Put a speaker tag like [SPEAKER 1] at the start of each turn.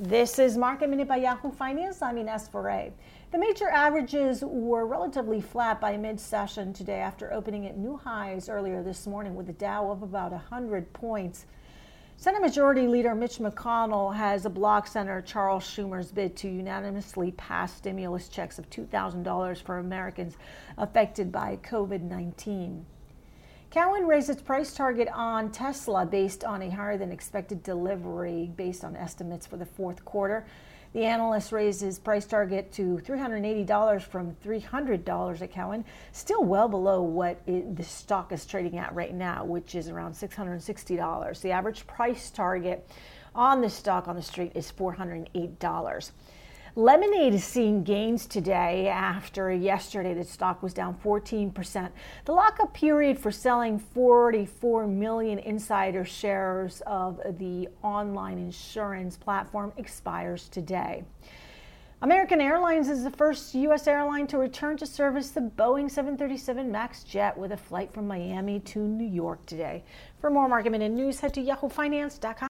[SPEAKER 1] This is Market Minute by Yahoo Finance. I'm Ines Ferre. The major averages were relatively flat by mid session today after opening at new highs earlier this morning with the Dow of about 100 points. Senate Majority Leader Mitch McConnell has blocked Senator Charles Schumer's bid to unanimously pass stimulus checks of $2,000 for Americans affected by COVID 19. Cowen raised its price target on Tesla based on a higher than expected delivery based on estimates for the fourth quarter. The analyst raised his price target to $380 from $300 at Cowen, still well below what it, the stock is trading at right now, which is around $660. The average price target on the stock on the street is $408. Lemonade is seeing gains today after yesterday the stock was down 14%. The lockup period for selling 44 million insider shares of the online insurance platform expires today. American Airlines is the first U.S. airline to return to service the Boeing 737 MAX jet with a flight from Miami to New York today. For more market minute news, head to yahoofinance.com.